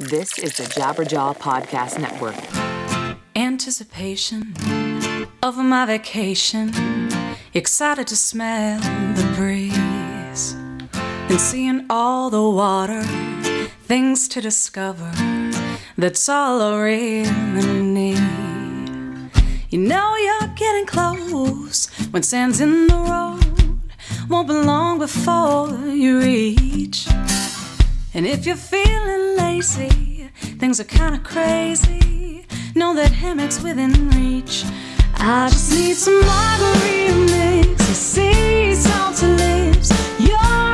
This is the Jabberjaw Podcast Network. Anticipation of my vacation. Excited to smell the breeze and seeing all the water. Things to discover. That's all I really need. You know you're getting close when sand's in the road. Won't be long before you reach. And if you're feeling lazy, things are kinda crazy. Know that hammock's within reach. I just need some margarita mix, sea salty lips. Your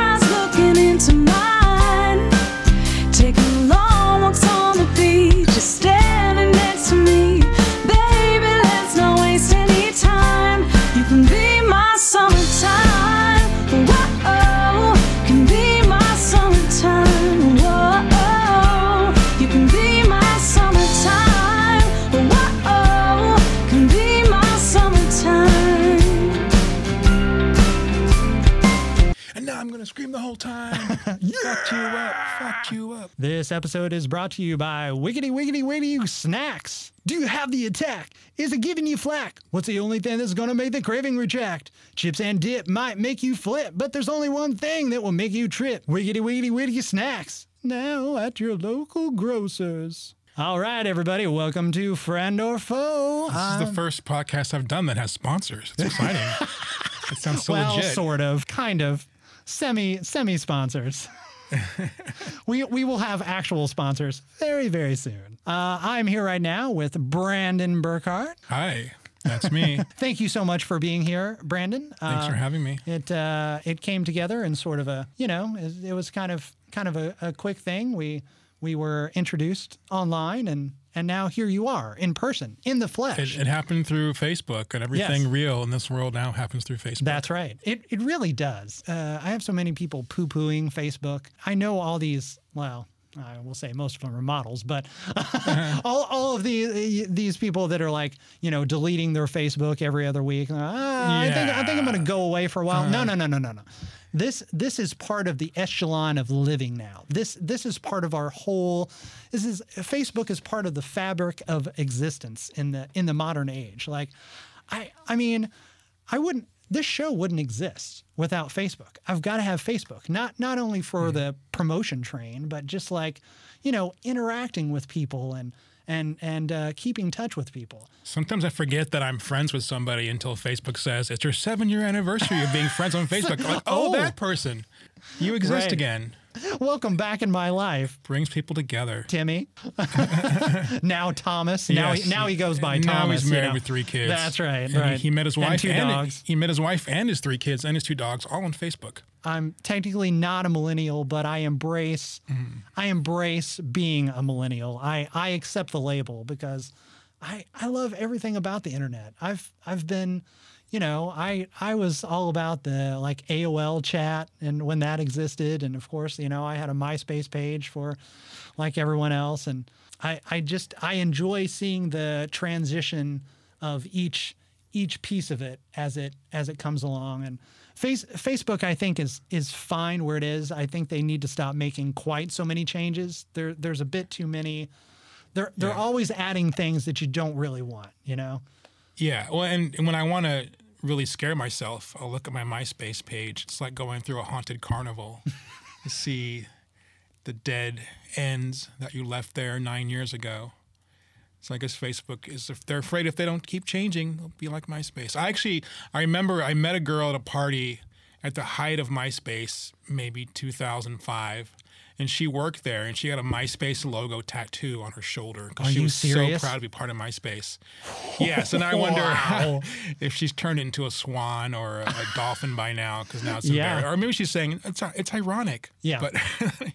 whole time. Fuck you up. Fuck you up. This episode is brought to you by Wiggity Wiggity Wiggity Snacks. Do you have the attack? Is it giving you flack? What's the only thing that's gonna make the craving retract? Chips and dip might make you flip, but there's only one thing that will make you trip. Wiggity Wiggity Wiggity Snacks. Now at your local grocers. All right, everybody, welcome to Friend or Foe. This is the first podcast I've done that has sponsors. It's exciting. it sounds so well, legit. sort of, kind of, semi semi sponsors. we we will have actual sponsors very very soon. Uh, I'm here right now with Brandon Burkhart. Hi, that's me. Thank you so much for being here, Brandon. Thanks Uh, for having me. It uh, it came together in sort of a you know it, it was kind of kind of a, a quick thing. We we were introduced online and and now here you are in person in the flesh. It, it happened through Facebook, and everything Yes. real in this world now happens through Facebook. That's right. It it really does. Uh, I have so many people poo pooing Facebook. I know all these. Well, I will say most of them are models, but all, all of the these people that are like you know deleting their Facebook every other week. Ah, I think I think I'm going to go away for a while. No, no, no, no, no, no. This this is part of the echelon of living now. This this is part of our whole. This is Facebook is part of the fabric of existence in the in the modern age. Like, I I mean, I wouldn't. This show wouldn't exist without Facebook. I've got to have Facebook, not not only for the promotion train, but just like, you know, interacting with people and and and uh, keeping touch with people. Sometimes I forget that I'm friends with somebody until Facebook says it's your seven year anniversary of being friends on Facebook. I'm like, oh, Oh. that person. You exist Right. again. Welcome back in my life, Brings people together. Timmy. now Thomas. Now Yes. he, now he goes by now Thomas. he's you married know. with three kids. That's right. And he- right. He, met his wife And two and dogs. he met his wife and his three kids and his two dogs all on Facebook. I'm technically not a millennial, but I embrace Mm-hmm. I embrace being a millennial. I, I accept the label because I I love everything about the internet. I've I've been you know, I I was all about the like AOL chat and when that existed and of course, you know, I had a MySpace page for like everyone else and I I just I enjoy seeing the transition of each each piece of it as it as it comes along and face, Facebook I think is is fine where it is. I think they need to stop making quite so many changes. There there's a bit too many. They're they're Yeah. always adding things that you don't really want, you know. Yeah. Well, and, and when I want to really scare myself, I'll look at my MySpace page. It's like going through a haunted carnival to see the dead ends that you left there nine years ago. So I guess Facebook is if they're afraid if they don't keep changing, they'll be like MySpace. I actually I remember I met a girl at a party at the height of MySpace, maybe 2005. And she worked there, and she had a MySpace logo tattoo on her shoulder because she was serious? so proud to be part of MySpace. Yes, and I wonder Wow. if she's turned into a swan or a, a dolphin by now because now it's Yeah. embarrassing. Or maybe she's saying it's it's ironic. Yeah. but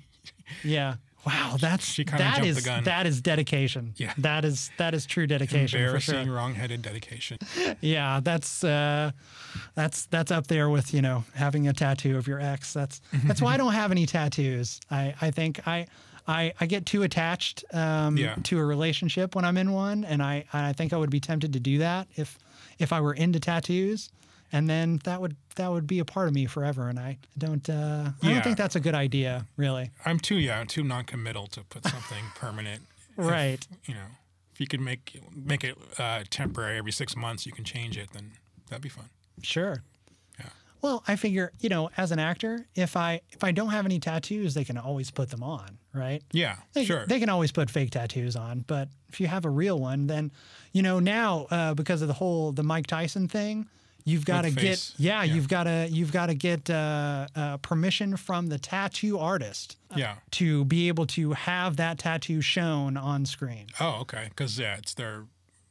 Yeah. Wow, that's she kind of jumped is, the gun. That is dedication. Yeah. That is that is true dedication for embarrassing, sure. wrong-headed dedication. Yeah, that's uh, that's that's up there with you know having a tattoo of your ex. That's that's why I don't have any tattoos. I I think I. I, I get too attached um, Yeah. to a relationship when I'm in one, and I I think I would be tempted to do that if if I were into tattoos. And then that would that would be a part of me forever. And I don't uh, I Yeah. don't think that's a good idea, really. I'm too yeah, I'm too non-committal to put something permanent. If, Right. you know, if you could make make it uh, temporary every six months, you can change it. Then that'd be fun. Sure. Yeah. Well, I figure, you know, as an actor, if I if I don't have any tattoos, they can always put them on, right? Yeah, They, sure. They can always put fake tattoos on, but if you have a real one, then you know now uh, because of the whole the Mike Tyson thing, you've got to get yeah, Yeah. you've got to you've got to get uh, uh, permission from the tattoo artist yeah. to be able to have that tattoo shown on screen. Oh, okay. Because yeah, it's their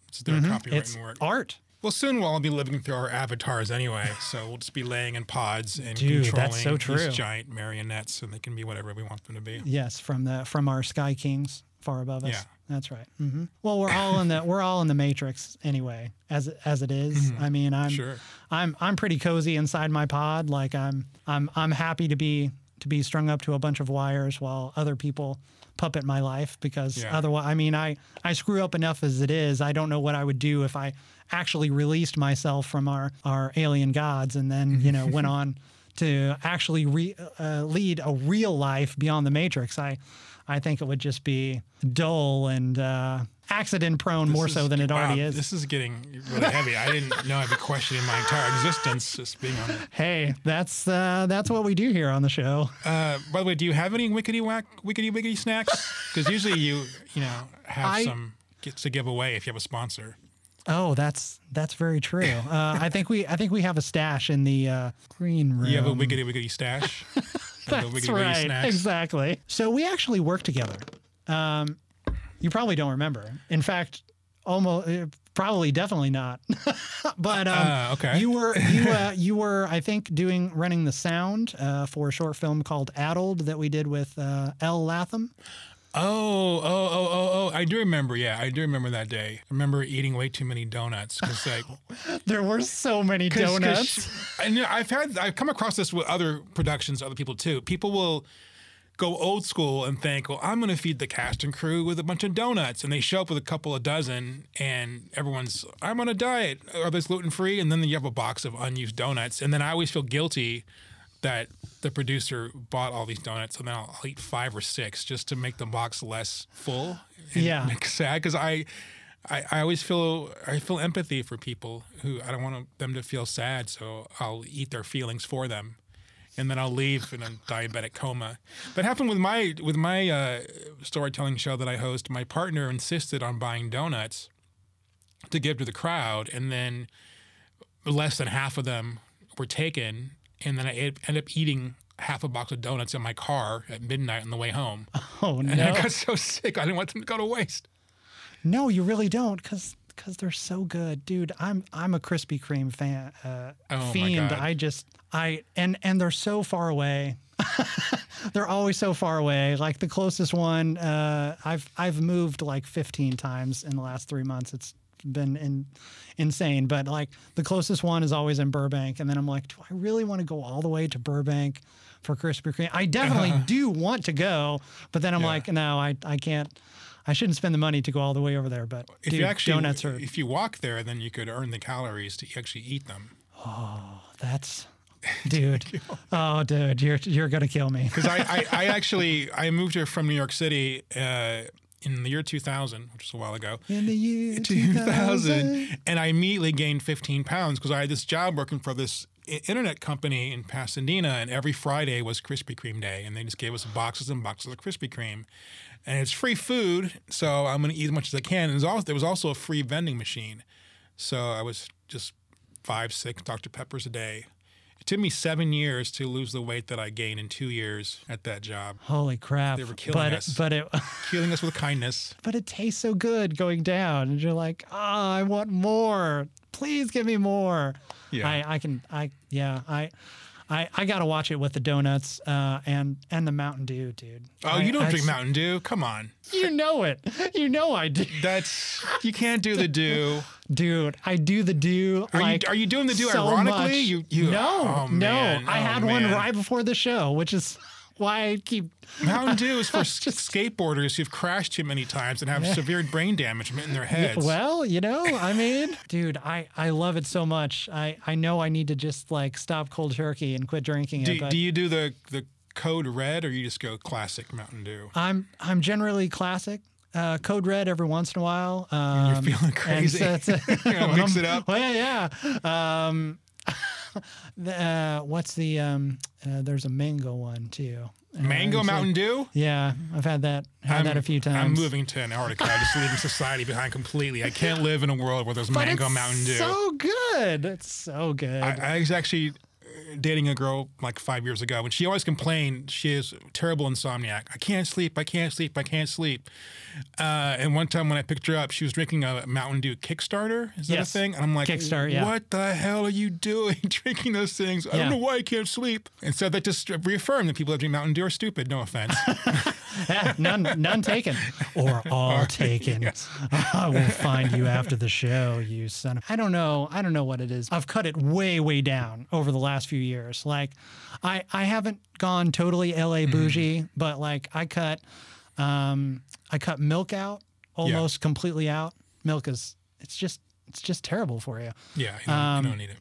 it's their copyright Mm-hmm. It's work. art. Well, soon we'll all be living through our avatars anyway, so we'll just be laying in pods and Dude, controlling so these giant marionettes, and they can be whatever we want them to be. Yes, from the from our sky kings far above us. Yeah. That's right. hmm Well, we're all in the we're all in the matrix anyway, as as it is. I mean, I'm Mm-hmm. Sure. I'm I'm pretty cozy inside my pod. Like I'm I'm I'm happy to be to be strung up to a bunch of wires while other people puppet my life because Yeah. otherwise, I mean, I I screw up enough as it is. I don't know what I would do if I actually released myself from our our alien gods and then you know went on to actually re, uh, lead a real life beyond the matrix. I I think it would just be dull and uh, accident prone more This so than it wow, already is. This is getting really heavy. I didn't know I'd be questioning my entire existence just being on it. Hey, that's uh, that's what we do here on the show. Uh, by the way, do you have any wickety whack, wickety wickety snacks? Because usually you, you know, have I- some gets to give away if you have a sponsor. Oh, that's that's very true. Uh, I think we I think we have a stash in the uh, green room. You have a wickety wickety stash. Like the That's wiggity wiggity right. snacks. Exactly. So we actually work together. Um, you probably don't remember. In fact, almost uh, probably definitely not. but um, Uh, okay. you were you uh, you were I think doing running the sound uh, for a short film called Addled that we did with uh, L Latham. Oh, oh, oh, oh, oh! I do remember. Yeah, I do remember that day. I remember eating way too many donuts because like There were so many 'cause donuts. sh- and you know, I've had I've come across this with other productions, other people too. People will go old school and think, well, I'm going to feed the cast and crew with a bunch of donuts, and they show up with a couple of dozen, and everyone's I'm on a diet. Are those gluten free? And then you have a box of unused donuts, and then I always feel guilty that the producer bought all these donuts, and then I'll, I'll eat five or six just to make the box less full. And Yeah. make sad because I. I, I always feel I feel empathy for people who I don't want them to feel sad, so I'll eat their feelings for them, and then I'll leave in a diabetic coma. That happened with my with my uh, storytelling show that I host. My partner insisted on buying donuts to give to the crowd, and then less than half of them were taken, and then I ate- ended up eating half a box of donuts in my car at midnight on the way home. Oh no! And. I got so sick, I didn't want them to go to waste. No, you really don't, because because they're so good, dude. I'm I'm a Krispy Kreme fan, uh, Oh, fiend. I just I and and they're so far away. they're always so far away. Like the closest one, uh, I've I've moved like 15 times in the last three months. It's been in, insane. But like the closest one is always in Burbank, and then I'm like, do I really want to go all the way to Burbank for Krispy Kreme? I definitely do want to go, but then I'm Yeah. like, no, I I can't. I shouldn't spend the money to go all the way over there. But If dude, you actually donuts are if you walk there, then you could earn the calories to actually eat them. Oh, that's, dude. oh, dude, you're you're gonna kill me. Because I, I, I actually I moved here from New York City uh, in the year 2000, which was a while ago. In the year 2000 2000. and I immediately gained 15 pounds because I had this job working for this internet company in Pasadena and every Friday was Krispy Kreme day and they just gave us boxes and boxes of Krispy Kreme and it's free food so I'm going to eat as much as I can and also, there was also a free vending machine so I was just five six Dr Peppers a day it took me seven years to lose the weight that I gained in two years at that job Holy crap! They were killing but us. but it killing us with kindness but it tastes so good going down, and you're like, oh, I want more. Please give me more. Yeah. I I can I yeah I. I, I gotta watch it with the donuts uh, and and the Mountain Dew, dude. oh I- you don't I- drink Mountain Dew come on You know it. You know I do, That's you can't do the do. dude. I do the do. Are like, you are you doing the do so ironically? much. You you no oh, no. man. I Oh, had one man. right before the show, which is why I keep. Mountain Dew is for s- skateboarders who've crashed too many times and have severe brain damage in their heads. Well, you know, I mean, dude, I I love it so much. I I know I need to just like stop cold turkey and quit drinking do, it. But do you do the the code red or you just go classic Mountain Dew? I'm I'm generally classic. Uh, code red every once in a while. Um, You're feeling crazy. so it's- You know, mix it up. Well, yeah, yeah. Um, the, uh, what's the? Um, uh, there's a mango one too. Uh, Mango Mountain Dew? Yeah, I've had that. Had that a few times. I'm moving to Antarctica. I'm just leaving society behind completely. I can't live in a world where there's But Mango Mountain Dew. So good. It's so good. I, I was actually uh, dating a girl like five years ago, and she always complained she is terrible insomniac. I can't sleep. I can't sleep. I can't sleep. Uh, and one time when I picked her up, she was drinking a Mountain Dew Kickstarter. Is that Yes. a thing? And I'm like, Kickstart, yeah. What the hell are you doing drinking those things? I Yeah. don't know why I can't sleep. And so that just reaffirmed that people that drink Mountain Dew are stupid. No offense. Yeah, none, none taken, or all taken. I will find you after the show, you son. Of, I don't know. I don't know what it is. I've cut it way, way down over the last few years. Like, I, I haven't gone totally LA bougie, but like I cut, um, I cut milk out almost completely out. Milk is, it's just, it's just terrible for you. yeah, you don't, Um, you don't need it.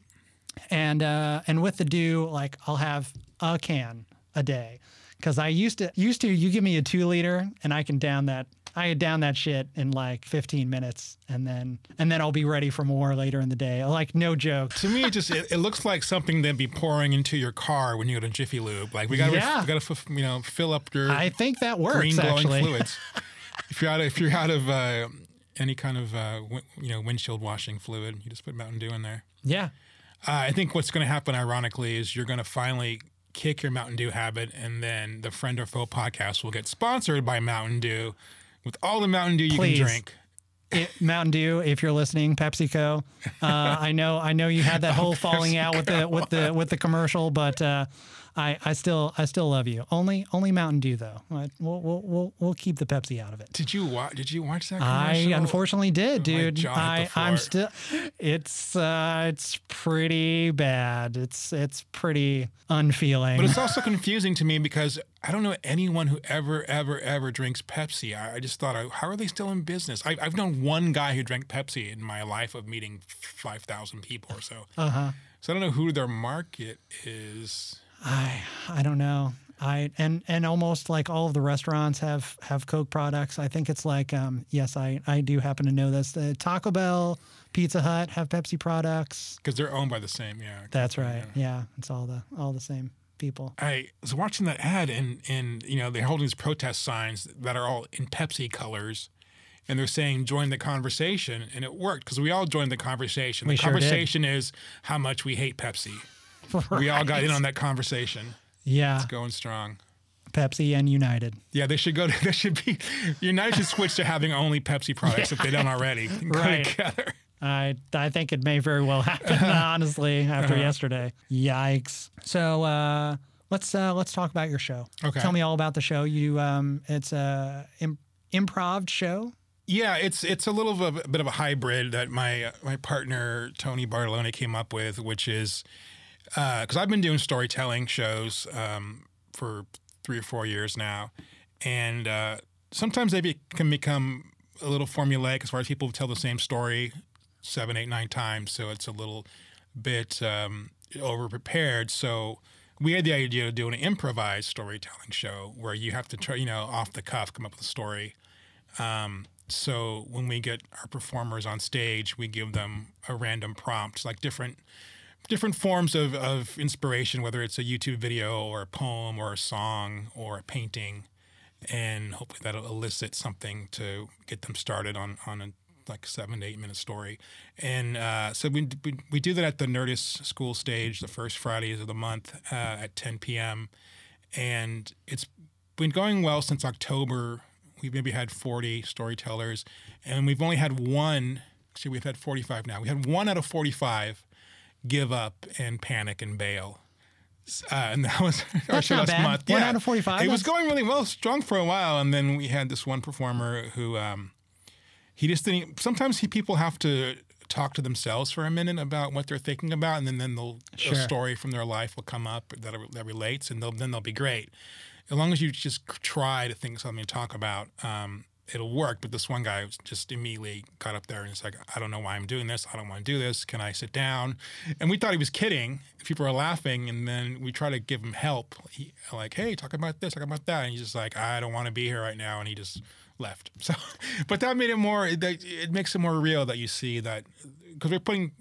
and uh, and with the dew, like I'll have a can a day, because I used to used to you give me a two liter and I can down that I down that shit in like 15 minutes, and then and then I'll be ready for more later in the day. Like no joke. To me, it just it, it looks like something that'd be pouring into your car when you go to Jiffy Lube. Like we gotta, Yeah. we gotta, you know, fill up your I think that works green glowing actually. fluids. if you're out of, if you're out of uh, any kind of uh, wi- you know windshield washing fluid, you just put Mountain Dew in there. Yeah. Uh, I think what's going to happen, ironically, is you're going to finally kick your Mountain Dew habit, and then the Friend or Foe podcast will get sponsored by Mountain Dew with all the Mountain Dew you Please. can drink. It, Mountain Dew, if you're listening, PepsiCo. Uh, I know, I know you had that whole falling out with the with the with the commercial, but uh, I, I still, I still love you. Only, only Mountain Dew though. We'll, we'll, we'll, we'll keep the Pepsi out of it. Did you watch? Did you watch that? Commercial? I unfortunately did, dude. jaw I I'm still. It's uh, it's pretty bad. It's it's pretty unfeeling. But it's also confusing to me because I don't know anyone who ever, ever, ever drinks Pepsi. I, I just thought, how are they still in business? I, I've known one guy who drank Pepsi in my life of meeting 5,000 people or so. uh huh. So I don't know who their market is. I I don't know. I and and almost like all of the restaurants have have Coke products. I think it's like um yes, I I do happen to know this. The Taco Bell, Pizza Hut have Pepsi products. Because they're owned by the same, yeah. That's right. Yeah, it's all the all the same people. I was watching that ad, and and you know they're holding these protest signs that are all in Pepsi colors, and they're saying "join the conversation," and it worked because we all joined the conversation. We the sure conversation is how much we hate Pepsi. We all got in on that conversation. Yeah, It's Going strong. Pepsi and United. Yeah, they should go. To, they should be. United should switch to having only Pepsi products if they don't already. Right. together. I I think it may very well happen. honestly, after yesterday, yikes. So uh, let's uh, let's talk about your show. Okay. Tell me all about the show. You um, it's a Im- improv show. Yeah, it's it's a little of a, bit of a hybrid that my my partner Tony Bartolone came up with, which is because I've been doing storytelling shows um, for three or four years now, and uh, sometimes they be, can become a little formulaic as far as people tell the same story seven, eight, nine times, so it's a little bit um, over prepared. So we had the idea of doing an improvised storytelling show where you have to try, you know, off the cuff, come up with a story. Um, so when we get our performers on stage, we give them a random prompt, like different different forms of, of inspiration, whether it's a YouTube video or a poem or a song or a painting, and hopefully that'll elicit something to get them started on on a like seven to eight minute story. And uh, so we, we we do that at the Nerdist School stage the first Fridays of the month uh, at 10 p.m. And it's been going well since October. We've maybe had 40 storytellers, and we've only had one. Actually, we've had 45 now. We had one out of 45 give up and panic and bail. Uh, and that was our That's show not last bad. month. One out of 45? It was going really well, strong for a while, and then we had this one performer who um, he just didn't. Sometimes he, people have to talk to themselves for a minute about what they're thinking about, and then then they'll, Sure. a story from their life will come up that that relates, and they'll, then they'll be great. as long as you just try to think something to talk about, um, it'll work. But this one guy just immediately got up there and it's like, I don't know why I'm doing this. I don't want to do this. Can I sit down? And we thought he was kidding. People were laughing, and then we try to give him help. He, like, hey, talk about this, talk about that, and he's just like, I don't want to be here right now, and he just left. So, but that made it more. It, it makes it more real that you see that because we're putting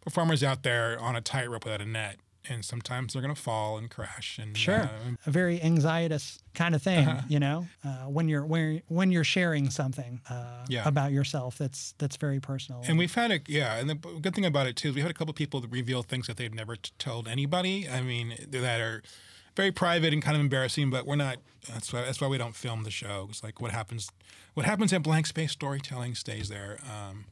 performers out there on a tightrope without a net, and sometimes they're going to fall and crash. And Sure, uh, a very anxietous kind of thing, you know, uh, when you're when when you're sharing something uh, Yeah. about yourself that's that's very personal. And we've had a yeah, and the good thing about it too is we had a couple people that reveal things that they've never t- told anybody. I mean, that are very private and kind of embarrassing, but we're not. That's why that's why we don't film the show. It's like what happens, what happens at blank space storytelling stays there. Um,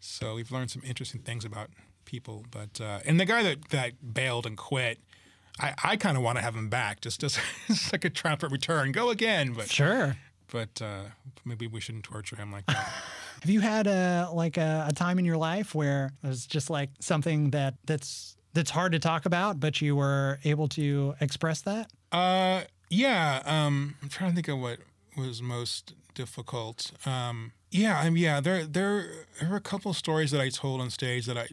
so we've learned some interesting things about people, but uh, and the guy that that bailed and quit. I, I kind of want to have him back, just as it's like a triumphant return. Go again, but sure. but uh, maybe we shouldn't torture him like that. Have you had a like a, a time in your life where it was just like something that that's that's hard to talk about, but you were able to express that? Uh, yeah. Um, I'm trying to think of what was most difficult. Um, yeah, I mean, yeah. There, there, there were a couple stories that I told on stage that I,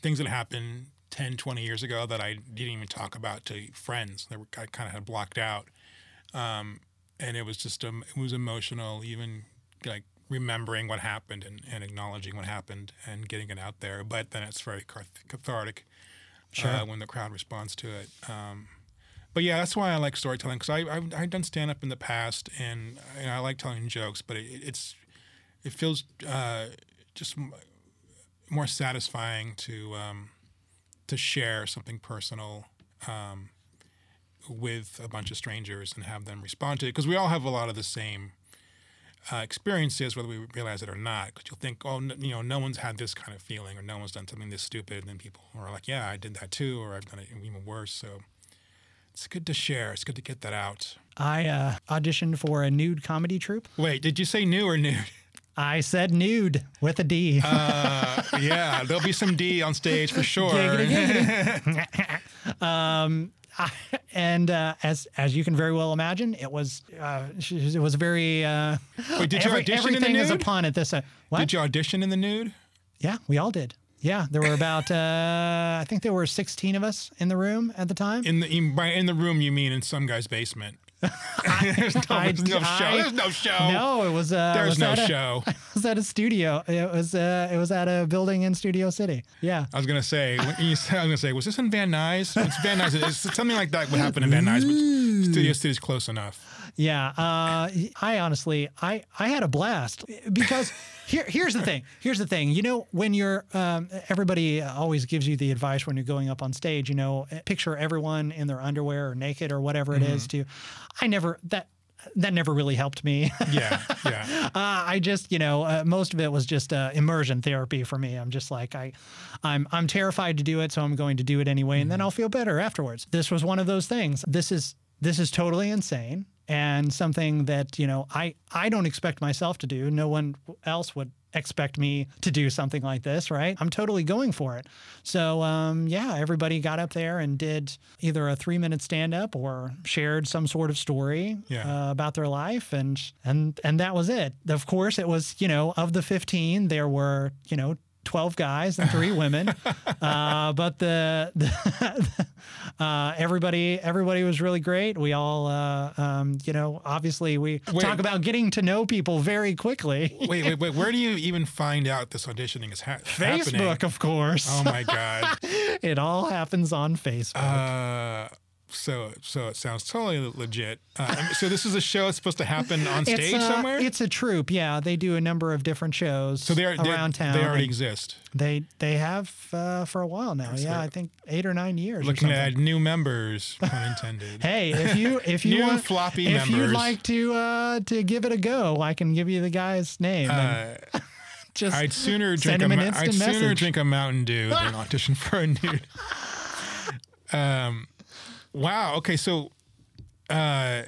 things that happened 10, 20 years ago that I didn't even talk about to friends. That were, I kind of had blocked out. Um, and it was just, um, it was emotional, even like remembering what happened and, and acknowledging what happened and getting it out there. But then it's very cath- cathartic uh, when the crowd responds to it. Um, but yeah, that's why I like storytelling because I I've, I've done stand up in the past and, and I like telling jokes, but it, it's it feels uh, just more satisfying to um, to share something personal um, with a bunch of strangers and have them respond to it because we all have a lot of the same uh, experiences, whether we realize it or not. Because you'll think, oh, n- you know, no one's had this kind of feeling, or no one's done something this stupid, and then people are like, yeah, I did that too, or I've done it even worse. So it's good to share. It's good to get that out. I uh, auditioned for a nude comedy troupe. Wait, did you say new or nude? I said nude with a D. Uh, yeah, there'll be some D on stage for sure. Giggity, giggity. um, I- and uh, as as you can very well imagine, it was uh, it was very. Uh, Wait, did you every- audition in the is a nude? pun at this. Uh, what? Did you audition in the nude? Yeah, we all did. Yeah, there were about uh, I think there were 16 of us in the room at the time. In the in, by in the room, you mean in some guy's basement? there's no, I- there's no show. I- There's no show. no, it was uh, There's was no a- show. It was at a studio. It was uh, it was at a building in Studio City. Yeah. I was gonna say, you said, I was gonna say, was this in Van Nuys? It's Van Nuys. It's something like that would happen in Van Nuys, but Studio City's close enough. Yeah, uh, I honestly, I, I had a blast because here here's the thing. Here's the thing. You know, when you're, um, everybody always gives you the advice when you're going up on stage. You know, picture everyone in their underwear or naked or whatever it is. To, I never that that never really helped me. Yeah, yeah. Uh, I just, you know, uh, most of it was just uh, immersion therapy for me. I'm just like, I, I'm, I'm terrified to do it, so I'm going to do it anyway, and then I'll feel better afterwards. This was one of those things. This is, this is totally insane, and something that you know, I, I don't expect myself to do. No one else would expect me to do something like this, right? I'm totally going for it. So, um, yeah, everybody got up there and did either a three minute stand up or shared some sort of story Yeah. uh, about their life, and and and that was it. Of course, it was you know of the 15, there were you know 12 guys and three women, uh, but the, the uh, everybody everybody was really great. We all uh, um, you know obviously we Wait. talk about getting to know people very quickly. Wait, wait, wait. Where do you even find out this auditioning is ha- happening? Facebook, of course. Oh my god. it all happens on Facebook. So, so it sounds totally legit. Uh, so this is a show that's supposed to happen on stage it's, uh, somewhere. It's a troupe. Yeah, they do a number of different shows so they are around town. They already exist. They they have uh, for a while now. yeah. I think eight or nine years. Looking something. new members, pun intended. Hey, if you if you want floppy if you'd like to uh, to give it a go, I can give you the guy's name. Uh, just I'd sooner drink a, I'd sooner message. drink a Mountain Dew than audition for a nude. Um, wow. Okay, so, uh,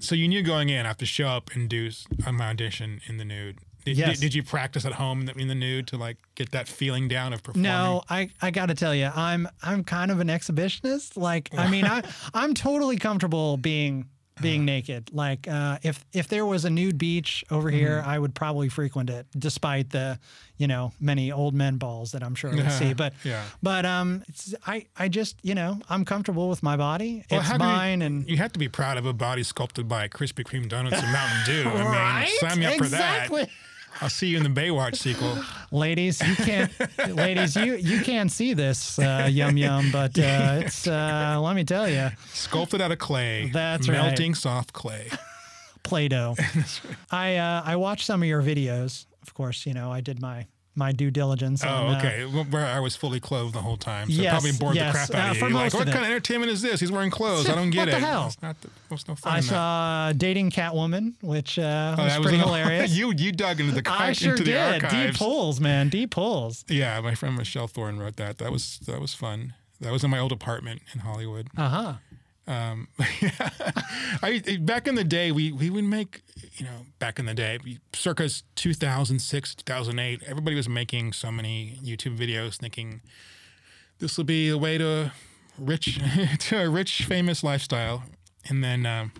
so you knew going in I have to show up and do uh, my audition in the nude. Did, Yes. did, did you practice at home in the, in the nude to like get that feeling down of performing? No, I, I got to tell you, I'm I'm kind of an exhibitionist. Like, I mean, I I'm totally comfortable being being Uh-huh. naked. Like, uh, if if there was a nude beach over here, Mm-hmm. I would probably frequent it, despite the you know many old men balls that I'm sure we'll see. But Yeah. but um, it's, I I just you know I'm comfortable with my body. Well, it's can you- mine, and you have to be proud of a body sculpted by Krispy Kreme donuts and Mountain Dew. I mean, right, sign me up for exactly. that. I'll see you in the Baywatch sequel. Ladies, you can't, ladies, you you can't see this uh, yum yum, but uh, it's uh, let me tell you, Sculpted out of clay. That's right. melting soft clay. Play-Doh. I uh, I watched some of your videos. Of course, you know I did my my due diligence. Oh, on, uh, okay. Well, where I was fully clothed the whole time, so Yes, probably bored yes, the crap uh, out of for you. Like, of what it. kind of entertainment is this? He's wearing clothes. I don't get What the it. hell? It's not the, no fun. I in that. saw dating Catwoman, which uh, Oh, was that pretty an- hilarious. you you dug into the I into sure the did. Deep archives. pulls, man. Deep pulls. Yeah, my friend Michelle Thorne wrote that. That was that was fun. That was in my old apartment in Hollywood. Uh huh. Um, I back in the day, we we would make you know back in the day, we- circa 2006 2008. Everybody was making so many YouTube videos, thinking this will be a way to rich to a rich famous lifestyle, and then. Um,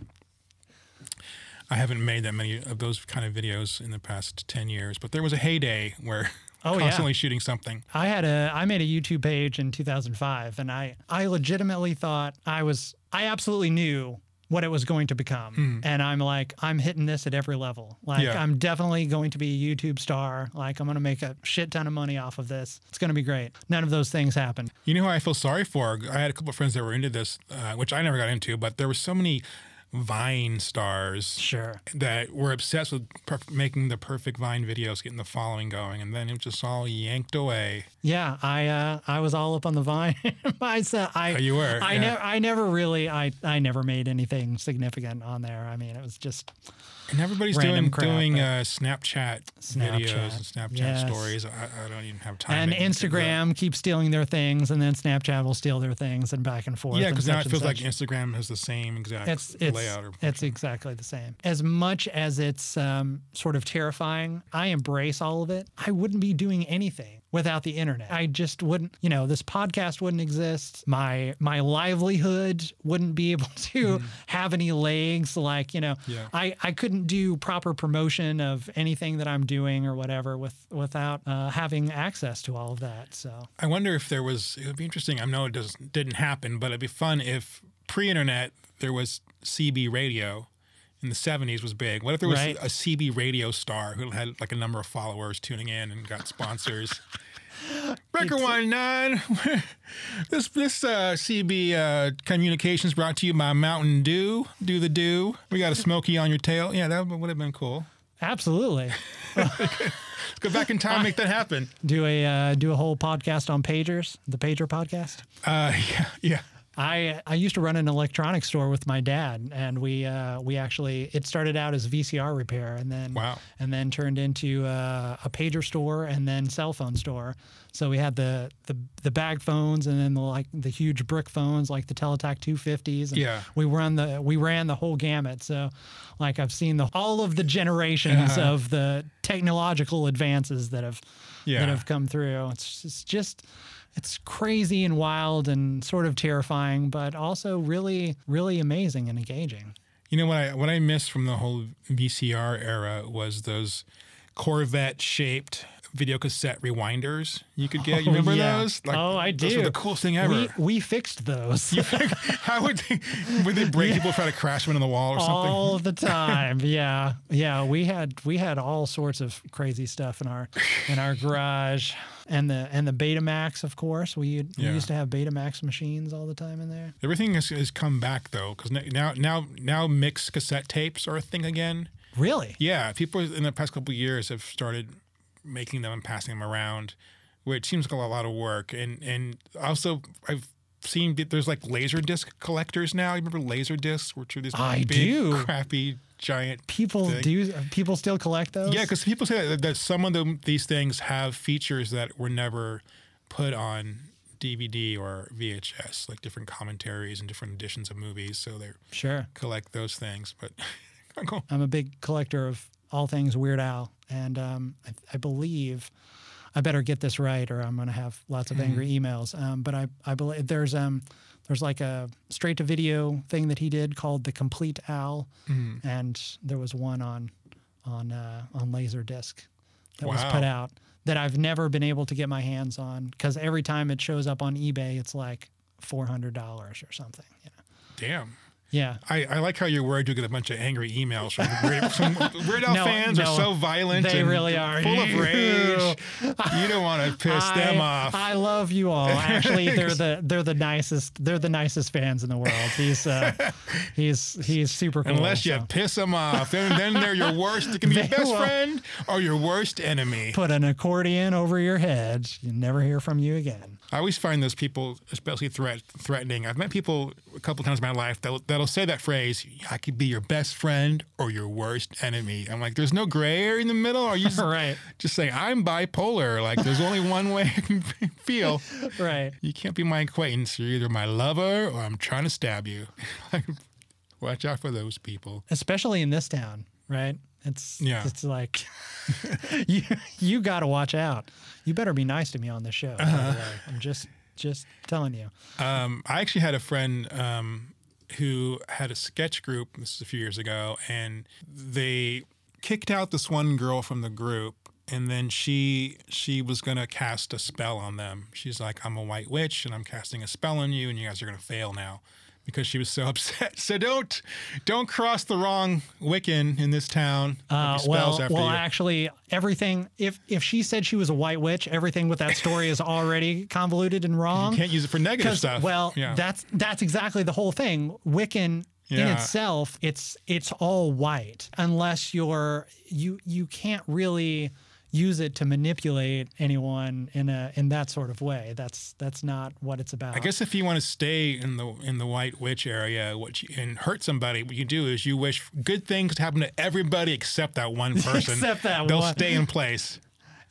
I haven't made that many of those kind of videos in the past 10 years, but there was a heyday where Oh, yeah. constantly shooting something. I had a I made a YouTube page in 2005 and I I legitimately thought I was I absolutely knew what it was going to become. And I'm like I'm hitting this at every level. Like. Yeah. I'm definitely going to be a YouTube star. Like I'm going to make a shit ton of money off of this. It's going to be great. None of those things happened. You know who I feel sorry for? I had a couple of friends that were into this, uh, which I never got into, but there were so many Vine stars Sure. that were obsessed with per- making the perfect Vine videos, getting the following going, and then it just all yanked away. Yeah, I uh, I was all up on the vine myself. I Oh, you were, I yeah. never I never really I I never made anything significant on there. I mean, it was just And everybody's doing crap, doing uh, Snapchat, videos and Snapchat yes. stories. I, I don't even have time. and to- to do that. Instagram keeps stealing their things, and then Snapchat will steal their things, and back and forth. Yeah, because now it feels like. Instagram has the same exact it's it's layout. Or, it's exactly the same. As much as it's um, sort of terrifying, I embrace all of it. I wouldn't be doing anything without the internet. I just wouldn't. You know, this podcast wouldn't exist. My my livelihood wouldn't be able to have any legs. Like you know. Yeah. I I couldn't do proper promotion of anything that I'm doing or whatever with without uh, having access to all of that. So. I wonder if there was. It would be interesting. I know it doesn't didn't happen, but it'd be fun if pre-internet there was CB radio. In the '70s was big. What if there was Right. a CB radio star who had like a number of followers tuning in and got sponsors? Breaker One Nine. this this uh, CB uh, communications brought to you by Mountain Dew. Do the Dew. We got a smoky on your tail. Yeah, that would have been cool. Absolutely. Let's go back in time, make that happen. Do a uh, do a whole podcast on pagers, the pager podcast. Uh, yeah, yeah. I I used to run an electronics store with my dad, and we uh, we actually it started out as VCR repair, and then Wow. and then turned into uh, a pager store, and then cell phone store. So we had the the the bag phones, and then the like the huge brick phones like the Teletac 250s. And Yeah. we run the we ran the whole gamut. So like I've seen the all of the generations of the technological advances that have Yeah. that have come through. It's, it's just it's crazy and wild and sort of terrifying, but also really really amazing and engaging. You know what I what I missed from the whole VCR era was those Corvette shaped video cassette rewinders you could get. You oh, remember Oh, yeah. those? oh, I do. Those were the coolest thing ever. We we fixed those How would they would they break people try to crash them in the wall or something? all the time. yeah, yeah. We had we had all sorts of crazy stuff in our in our garage, and the and the Betamax, of course. We, we Yeah. used to have Betamax machines all the time in there. Everything has, has come back though, because now now now mixed cassette tapes are a thing again. Really? Yeah, people in the past couple of years have started making them and passing them around, which seems like a lot of work. And and also I've seen that there's like laser disc collectors now. You remember laser discs, which are these I big, do. crappy, giant People thing. do. People still collect those? Yeah, because people say that, that some of them these things have features that were never put on DVD or VHS, like different commentaries and different editions of movies. So they sure. collect those things, but. I'm a big collector of all things Weird Al, and um, I, I believe I better get this right, or I'm going to have lots of angry emails. Um, but I, I believe there's um, there's like a straight to video thing that he did called the Compleat Al, and there was one on on uh, on Laserdisc that was put out that I've never been able to get my hands on because every time it shows up on eBay, it's like four hundred dollars or something. You know? Damn. Yeah. I, I like how you're worried you'll get a bunch of angry emails from Weird, Al No, fans are so violent. they and really are. Full of rage. you don't want to piss I, them off. I love you all. Actually, they're the they're the nicest they're the nicest fans in the world. He's uh, he's he's super cool. Unless you so. piss them off, then then they're your worst. It can be your best friend or your worst enemy. put an accordion over your head, you never hear from you again. I always find those people especially threat threatening. I've met people a couple times in my life that'll, that'll say that phrase, I could be your best friend or your worst enemy. I'm like, there's no gray area in the middle. Are you just, Right. just saying, I'm bipolar. Like, there's only one way I can feel. Right. You can't be my acquaintance. You're either my lover or I'm trying to stab you. Watch out for those people. Especially in this town, right? It's Yeah. it's like you you got to watch out. You better be nice to me on this show. Uh-huh. I'm just just telling you. Um, I actually had a friend um, who had a sketch group. This is a few years ago, and they kicked out this one girl from the group, and then she she was gonna cast a spell on them. She's like, "I'm a white witch, and I'm casting a spell on you, and you guys are gonna fail now." Because she was so upset. So don't don't cross the wrong Wiccan in this town. Uh, well, well, you. actually, everything. If if she said she was a white witch, everything with that story is already convoluted and wrong. you can't use it for negative stuff. Well, yeah. that's that's exactly the whole thing. Wiccan in itself, it's it's all white unless you're you you can't really use it to manipulate anyone in a in that sort of way. That's that's not what it's about. I guess if you want to stay in the in the white witch area, what you, and hurt somebody, what you do is you wish good things to happen to everybody except that one person. Except that They'll one. stay in place.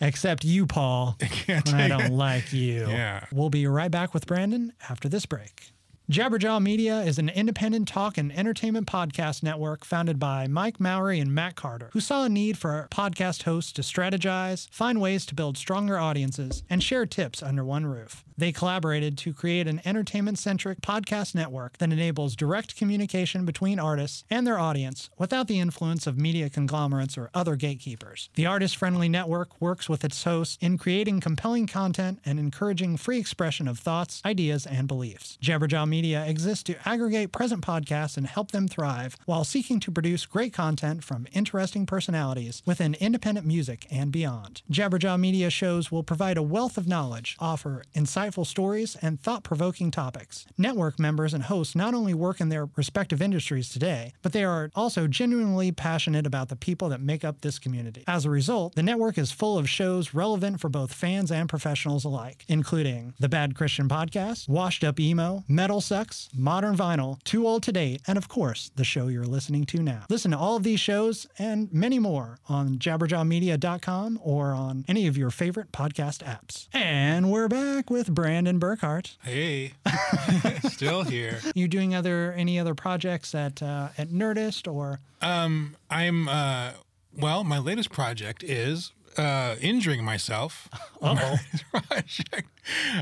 Except you, Paul. Can't I don't it. like you. Yeah. We'll be right back with Brandon after this break. Jabberjaw Media is an independent talk and entertainment podcast network founded by Mike Mowery and Matt Carter, who saw a need for podcast hosts to strategize, find ways to build stronger audiences, and share tips under one roof. They collaborated to create an entertainment centric podcast network that enables direct communication between artists and their audience without the influence of media conglomerates or other gatekeepers. The artist friendly network works with its hosts in creating compelling content and encouraging free expression of thoughts, ideas, and beliefs. Jabberjaw Media exists to aggregate present podcasts and help them thrive while seeking to produce great content from interesting personalities within independent music and beyond. Jabberjaw Media shows will provide a wealth of knowledge, offer insightful stories, and thought provoking topics. Network members and hosts not only work in their respective industries today, but they are also genuinely passionate about the people that make up this community. As a result, the network is full of shows relevant for both fans and professionals alike, including The Bad Christian Podcast, Washed Up Emo, Metal Sucks, Modern Vinyl, Too Old to Date, and of course, the show you're listening to now. Listen to all of these shows and many more on jabberjawmedia.com or on any of your favorite podcast apps. And we're back with Brandon Burkhart. Hey, still here. You doing other any other projects at uh, at Nerdist or Um, I'm uh, well. My latest project is uh, injuring myself. Uh-oh. project.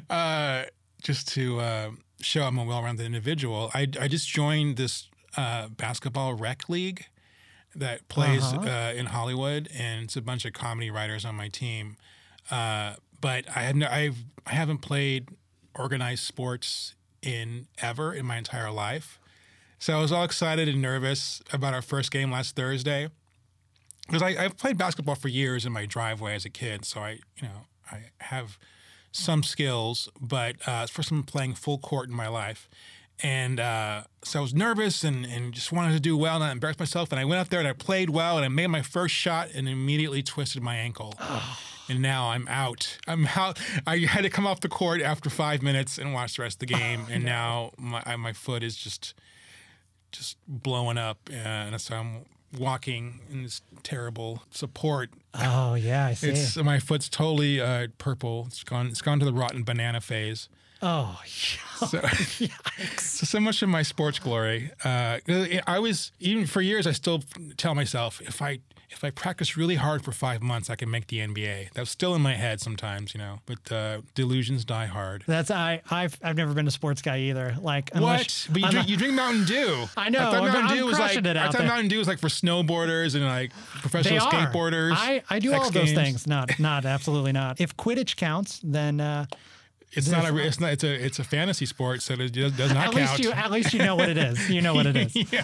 Uh, just to uh, show I'm a well-rounded individual. I I just joined this uh, basketball rec league that plays Uh-huh. uh, in Hollywood, and it's a bunch of comedy writers on my team. Uh, but I had no, I've I haven't played organized sports in ever in my entire life. So I was all excited and nervous about our first game last Thursday because I, I've played basketball for years in my driveway as a kid. So I, you know, I have some skills, but uh, it's first time playing full court in my life. And uh, so I was nervous and, and just wanted to do well, and not embarrass myself. And I went out there and I played well and I made my first shot and immediately twisted my ankle. and now I'm out. I'm out. I had to come off the court after five minutes and watch the rest of the game. and now my I- my foot is just just blowing up, and so I'm walking in this terrible support. Oh yeah, I see. It's my foot's totally uh, purple. It's gone. It's gone to the rotten banana phase. Oh, So, so, so much of my sports glory. Uh, I was even for years. I still tell myself if I if I practice really hard for five months, I can make the NBA. That's still in my head sometimes, you know. But uh, delusions die hard. That's I. I've I've never been a sports guy either. Like What? But you drink, you drink Mountain Dew. I know, I thought Mountain I'm Dew was like. I thought there. Mountain Dew was like for snowboarders and like professional skateboarders. I, I do all X of those things. Not not absolutely not. If Quidditch counts, then uh, It's not a. It's not. It's a. It's a fantasy sport, so it does, does not at count. least you at least you know what it is. You know what it is. yeah.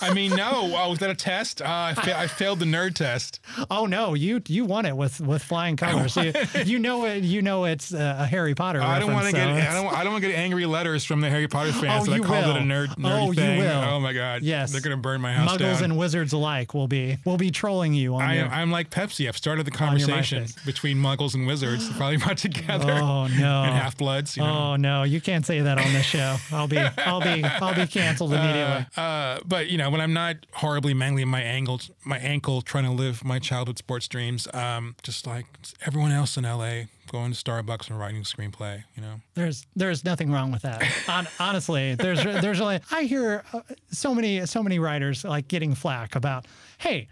I mean, no. Oh, was that a test? Uh, I, fa- I failed the nerd test. Oh no, you you won it with with flying colors. you, you know it. You know it's uh, a Harry Potter. I don't want to get. I don't. I don't want to get angry letters from the Harry Potter fans Oh, that I called it a will. nerd nerdy Oh, you will. Oh my god. Yes, They're gonna burn my house Muggles down. and wizards alike will be will be trolling you on I am, I'm like Pepsi. I've started the conversation between Muggles and wizards. They're probably brought together. Oh no! And half bloods. You know. Oh no! You can't say that on this show. I'll be I'll be I'll be canceled immediately. Uh, but you know, when I'm not horribly mangling my ankle, my ankle, trying to live my childhood sports dreams, um, just like everyone else in LA, going to Starbucks and writing a screenplay. You know, There's there's nothing wrong with that. Hon- honestly, there's there's only I hear uh, so many so many writers like getting flack about hey.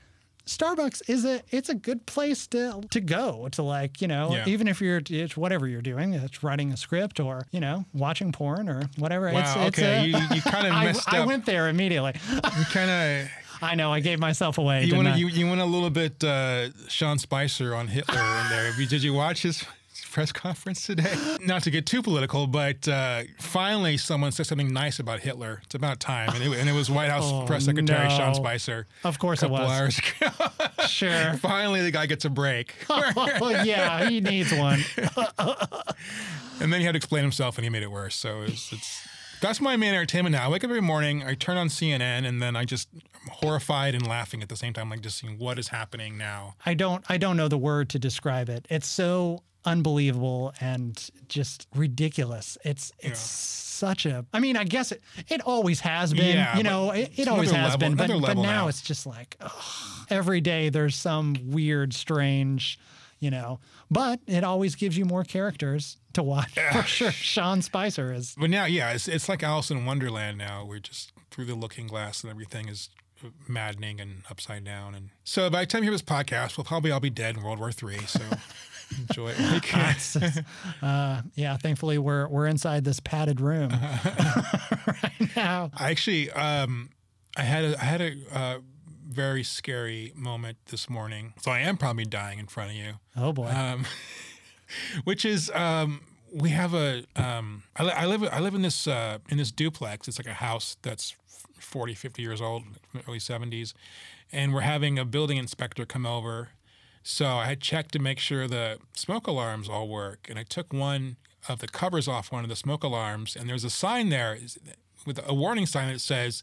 Starbucks is a it's a good place to to go to like you know Yeah. even if you're it's whatever you're doing it's writing a script or you know watching porn or whatever it's, Wow, it's okay, a- you- you kinda I- messed I, up. went there immediately you kind of. I know I gave myself away You went, you, you went a little bit uh, Sean Spicer on Hitler in there. Did you watch his press conference today? Not to get too political, but uh, finally someone said something nice about Hitler. It's about time, and it, and it was White House Oh, Press Secretary no. Sean Spicer. Of course a it was. sure finally, the guy gets a break, oh yeah he needs one and then he had to explain himself, and he made it worse. So it's. it's that's my main entertainment now. I wake up every morning, I turn on CNN, and then I just am horrified and laughing at the same time, like just seeing what is happening now. I don't I don't know the word to describe it. It's so unbelievable and just ridiculous. It's it's such a I mean, I guess it it always has been, Yeah, you know, it, it always has level- been, but, but now, now. it's just like ugh, every day there's some weird strange, you know, but it always gives you more characters to watch. For sure. Sean Spicer is But now, yeah, it's, it's like Alice in Wonderland now. We're just through the looking glass and everything is maddening and upside down. And so by the time you hear this podcast, we'll probably all be dead in World War Three. So enjoy it. while you can. uh, yeah, thankfully we're we're inside this padded room right now. I actually, um, I had a, I had a uh, very scary moment this morning. So I am probably dying in front of you. Oh boy. um, which is um, we have a um, I, I live I live in this uh, in this duplex. It's like a house that's 40, 50 years old, early 70s, and we're having a building inspector come over. So I had checked to make sure the smoke alarms all work, and I took one of the covers off one of the smoke alarms, and there's a sign there with a warning sign that says.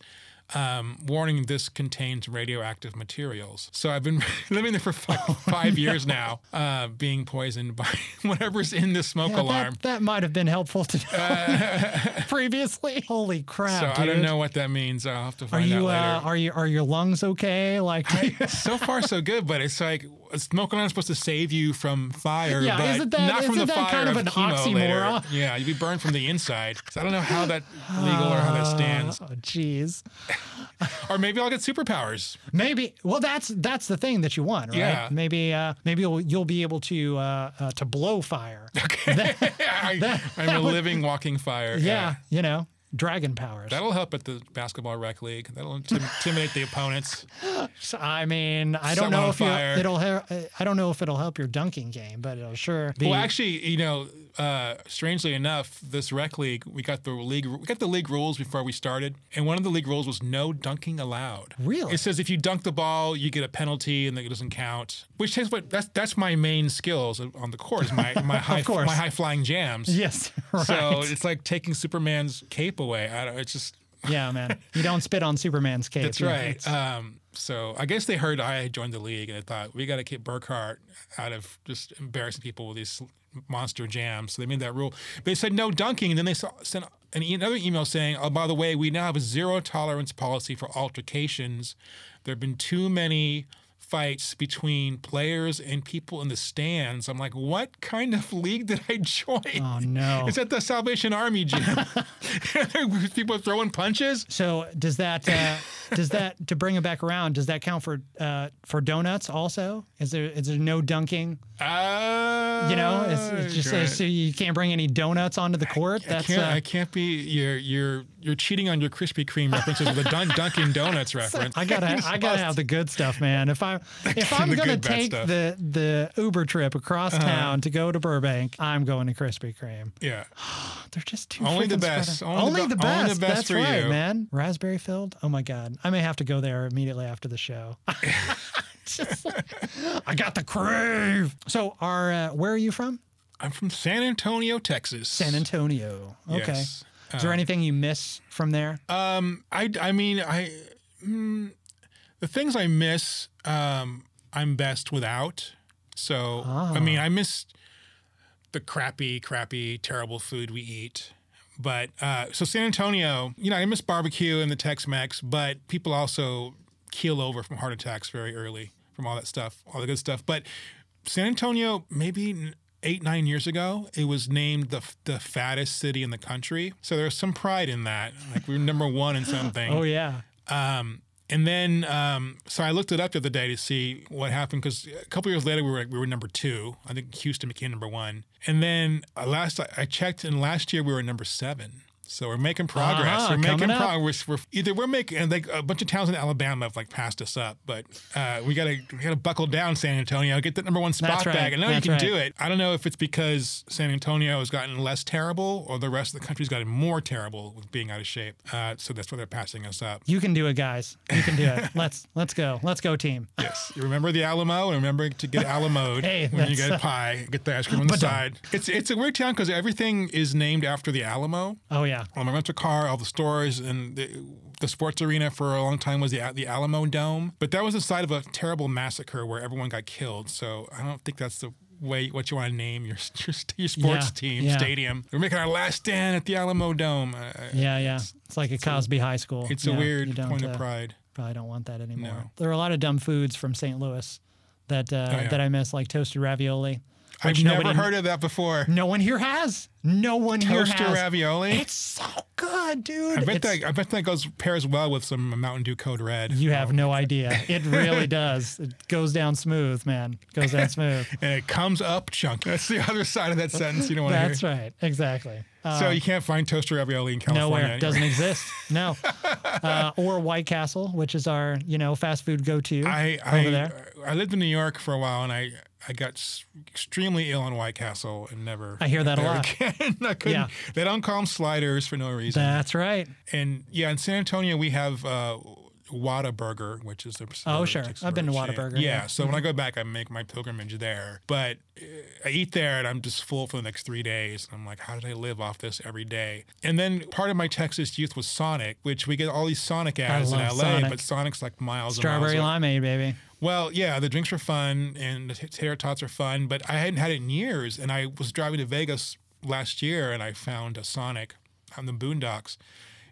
Um, warning: This contains radioactive materials. So I've been living there for five, five years now, uh, being poisoned by whatever's in the smoke Yeah, alarm. That, that might have been helpful to know previously. Holy crap! so I don't know what that means. I'll have to Are find you out uh, later. are you are your lungs okay? Like, so far, so good, but it's like smoke alarm is supposed to save you from fire, Yeah, but isn't that- not from the isn't that fire kind of an chemo later. Yeah, you'd be burned from the inside. So I don't know how that legal or how that stands. oh, jeez. Or maybe I'll get superpowers. Maybe. Well, that's that's the thing that you want, right? Yeah. Maybe uh, maybe you'll, you'll be able to uh, uh, to blow fire. I, I'm a living, walking fire. Yeah, you know, dragon powers. That'll help at the basketball rec league. That'll intimidate the opponents. So, I mean, I don't Someone know if you, it'll. I don't know if it'll help your dunking game, but it'll sure. Be, Well, actually, you know, uh, strangely enough, this rec league, we got the league, we got the league rules before we started, and one of the league rules was no dunking allowed. Really? It says if you dunk the ball, you get a penalty, and it doesn't count. Which is what that's that's my main skills on the court is my my high course. my high flying jams. yes, right. So it's like taking Superman's cape away. I don't. It's just yeah, man, you don't spit on Superman's cape. that's right. Um, so I guess they heard I had joined the league, and they thought we got to keep Burkhart out of just embarrassing people with these monster jams. So they made that rule. They said no dunking, and then they sent an, another email saying, "Oh, by the way, we now have a zero tolerance policy for altercations. There have been too many." Fights between players and people in the stands. I'm like, what kind of league did I join? Oh no. It's at the Salvation Army gym. people throwing punches. So does that uh, does that to bring it back around? Does that count for uh, for donuts also? Is there is there no dunking? Uh, You know, it's, it's just great. so you can't bring any donuts onto the court. I That's can't. uh, I can't be. You're you're you're cheating on your Krispy Kreme references with a Dun- Dunkin' Donuts reference. I gotta, I gotta have the good stuff, man. If I, if I'm gonna take. Uh-huh. the the Uber trip across town to go to Burbank, I'm going to Krispy Kreme. Yeah. They're just too Only the best. Only Only the the be- only best. the best That's for right, you. man. Raspberry filled. Oh my god, I may have to go there immediately after the show. Just I got the crave. So, are uh, where are you from? I'm from San Antonio, Texas. San Antonio. Okay. Yes. Is there anything you miss from there? Um, I, I mean, I, mm, the things I miss, um, I'm best without. So, I mean, Ah. I miss the crappy, crappy, terrible food we eat. But uh, so San Antonio, you know, I miss barbecue and the Tex-Mex, but people also keel over from heart attacks very early from all that stuff, all the good stuff. But San Antonio, maybe eight, nine years ago, it was named the the fattest city in the country. So there's some pride in that. Like we are number one in something. oh yeah. Um, and then, um, so I looked it up the other day to see what happened because a couple years later we were we were number two. I think Houston became number one. And then uh, last I I checked, and last year we were number seven. So we're making progress. Ah, we're making progress. We're either we're making and like a bunch of towns in Alabama have like passed us up, but uh, we gotta we gotta buckle down, San Antonio, get that number one spot right. back. I know you can right. do it. I don't know if it's because San Antonio has gotten less terrible or the rest of the country's gotten more terrible with being out of shape. Uh, so that's why they're passing us up. You can do it, guys. You can do it. let's let's go. Let's go, team. Yes. You remember the Alamo and remember to get Alamoed Hey, when you get uh, pie, get the ice cream on the side. It's it's a weird town because everything is named after the Alamo. Oh yeah. All my rental car, all the stores, and the, the sports arena for a long time was the the Alamo Dome. But that was the site of a terrible massacre where everyone got killed. So I don't think that's the way what you want to name your your, your sports Yeah, team yeah. stadium. We're making our last stand at the Alamo Dome. Uh, Yeah, yeah. It's like a Cosby High School. It's Yeah, a weird point uh, of pride. Probably don't want that anymore. No. There are a lot of dumb foods from St. Louis that uh, Oh, yeah. that I miss, like toasted ravioli. I've never nobody- heard of that before. No one here has. No one here Toaster has. ravioli. It's so good, dude. I bet It's- that I bet that goes pairs well with some Mountain Dew Code Red. You have no idea. It really does. It goes down smooth, man. Goes down smooth. and it comes up chunky. That's the other side of that sentence you don't want to hear. That's right. Exactly. Uh, So you can't find toaster ravioli in California. nowhere. anywhere. Doesn't exist. No. Uh, or White Castle, which is our, you know, fast food go-to I over I, there. I lived in New York for a while, and I I got s- extremely ill on White Castle and never. I hear that a lot. Again. I couldn't. Yeah. They don't call them sliders for no reason. That's right. and yeah, in San Antonio we have. Uh, Whataburger, which is the Oh, sure. I've been to burger. Whataburger, Yeah, yeah. Mm-hmm. so when I go back, I make my pilgrimage there. But uh, I eat there, and I'm just full for the next three days. And I'm like, how did I live off this every day? And then part of my Texas youth was Sonic, which we get all these Sonic ads in LA, Sonic. but Sonic's like miles. Strawberry and miles limeade, baby. Well, yeah, the drinks were fun and the tater tots are fun, but I hadn't had it in years. And I was driving to Vegas last year and I found a Sonic on the Boondocks.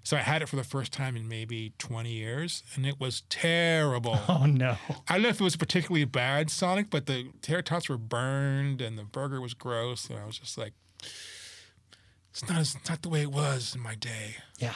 So I had it for the first time in maybe 20 years, and it was terrible. Oh no. I don't know if it was a particularly bad Sonic, but the tater tots were burned and the burger was gross, and I was just like, it's not, it's not the way it was in my day Yeah.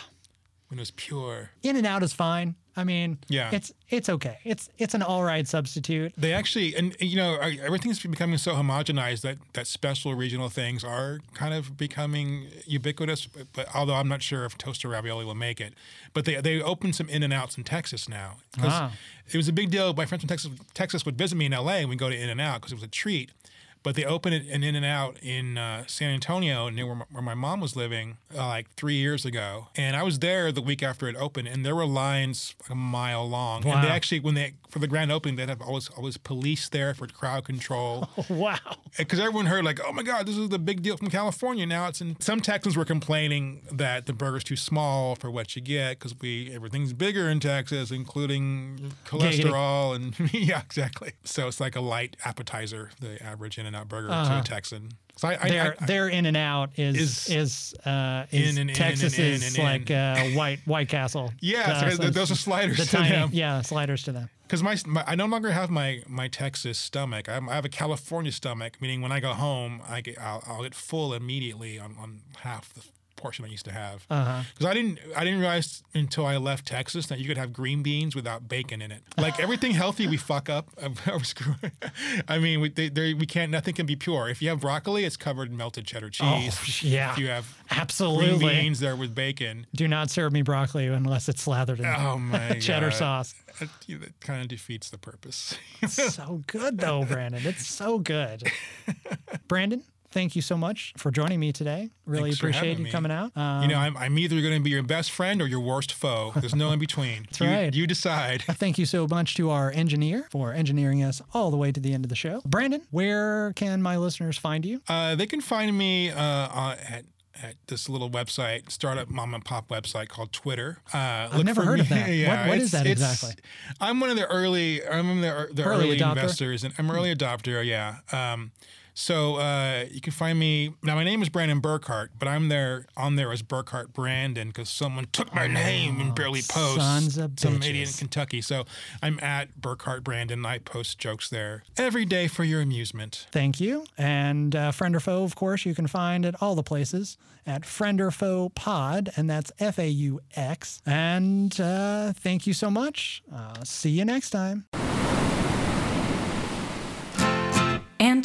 when it was pure. In and out is fine. I mean, Yeah. it's it's okay. It's it's an all right substitute. They actually, and you know, everything's becoming so homogenized that that special regional things are kind of becoming ubiquitous. But, but although I'm not sure if toaster ravioli will make it, but they they opened some In and Outs in Texas now. Ah. It was a big deal. My friends from Texas Texas would visit me in LA, and we'd go to In and Out because it was a treat. But they opened it an In and Out in uh, San Antonio, near where my, where my mom was living, uh, like three years ago. And I was there the week after it opened, and there were lines a mile long. Wow. And they actually, when they for the grand opening, they'd have always always police there for crowd control. wow. Because everyone heard like, oh my God, this is the big deal from California. Now it's in. Some Texans were complaining that the burger's too small for what you get because we everything's bigger in Texas, including cholesterol and yeah, exactly. So it's like a light appetizer, the average In and In-N-Out burger Uh-huh. to a Texan. So I, I, their I, their In and Out is Is is uh, is in and in and Texas in is and in. like uh, White White Castle. Yeah, Uh, so th- those are sliders The to tiny, them. yeah, sliders to them. because my, my I no longer have my my Texas stomach. I, I have a California stomach, meaning when I go home, I get I'll, I'll get full immediately on, on half the portion I used to have. Uh-huh. Because I didn't I didn't realize until I left Texas that you could have green beans without bacon in it. Like everything healthy we fuck up. I was screw- I mean, we they, they, we can't. Nothing can be pure. If you have broccoli, it's covered in melted cheddar cheese. Oh, yeah. If you have Absolutely. green beans, there with bacon. Do not serve me broccoli unless it's slathered in Oh my cheddar God. sauce. That, that kind of defeats the purpose. It's so good though, Brandon. It's so good. Brandon, thank you so much for joining me today. Really Thanks appreciate you me. coming out. Um, you know, I'm, I'm either going to be your best friend or your worst foe. There's no in between. That's you, right. You decide. Thank you so much to our engineer for engineering us all the way to the end of the show. Brandon, where can my listeners find you? Uh, they can find me uh, on, at at this little website, startup mom and pop website called Twitter. Uh, I've never heard of that. What- what is that exactly? I'm one of the early. I'm the, the Early early, investors, and I'm an early adopter. Yeah. Um, so uh, you can find me now. My name is Brandon Burkhart, but I'm there on there as Burkhart Brandon because someone took my name and barely post. Oh, sons of some idiot in. Kentucky. So I'm at Burkhart Brandon. I post jokes there every day for your amusement. Thank you. And uh, Friend or Foe, of course, you can find at all the places at Friend or Foe Pod, and that's F A U X. And uh, thank you so much. Uh, see you next time.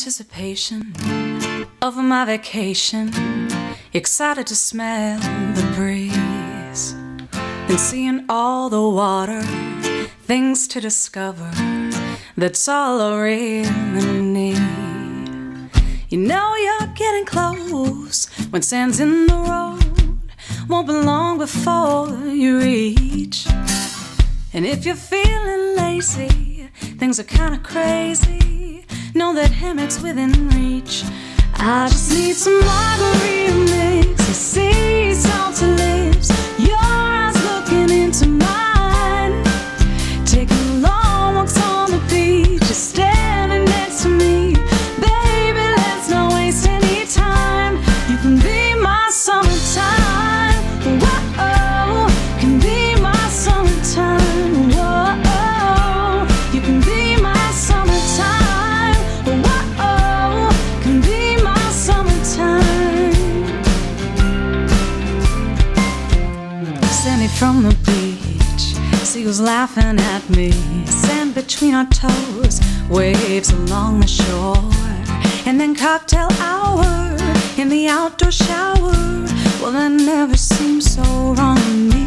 Anticipation of my vacation, excited to smell the breeze and seeing all the water, things to discover. That's all I really need. You know you're getting close when sand's in the road. Won't be long before you reach. And if you're feeling lazy, things are kinda crazy. Know that hammock's within reach. I just need some margarita mix sea salt to lips. Your eyes looking into mine. Laughing at me. Sand between our toes, waves along the shore. And then cocktail hour in the outdoor shower. Well, that never seems so wrong to me.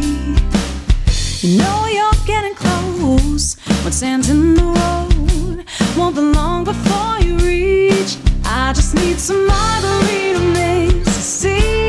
You know you're getting close when sand's in the road. Won't be long before you reach. I just need some margarita mix, sea salty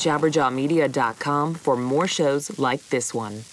jabberjawmedia.com for more shows like this one.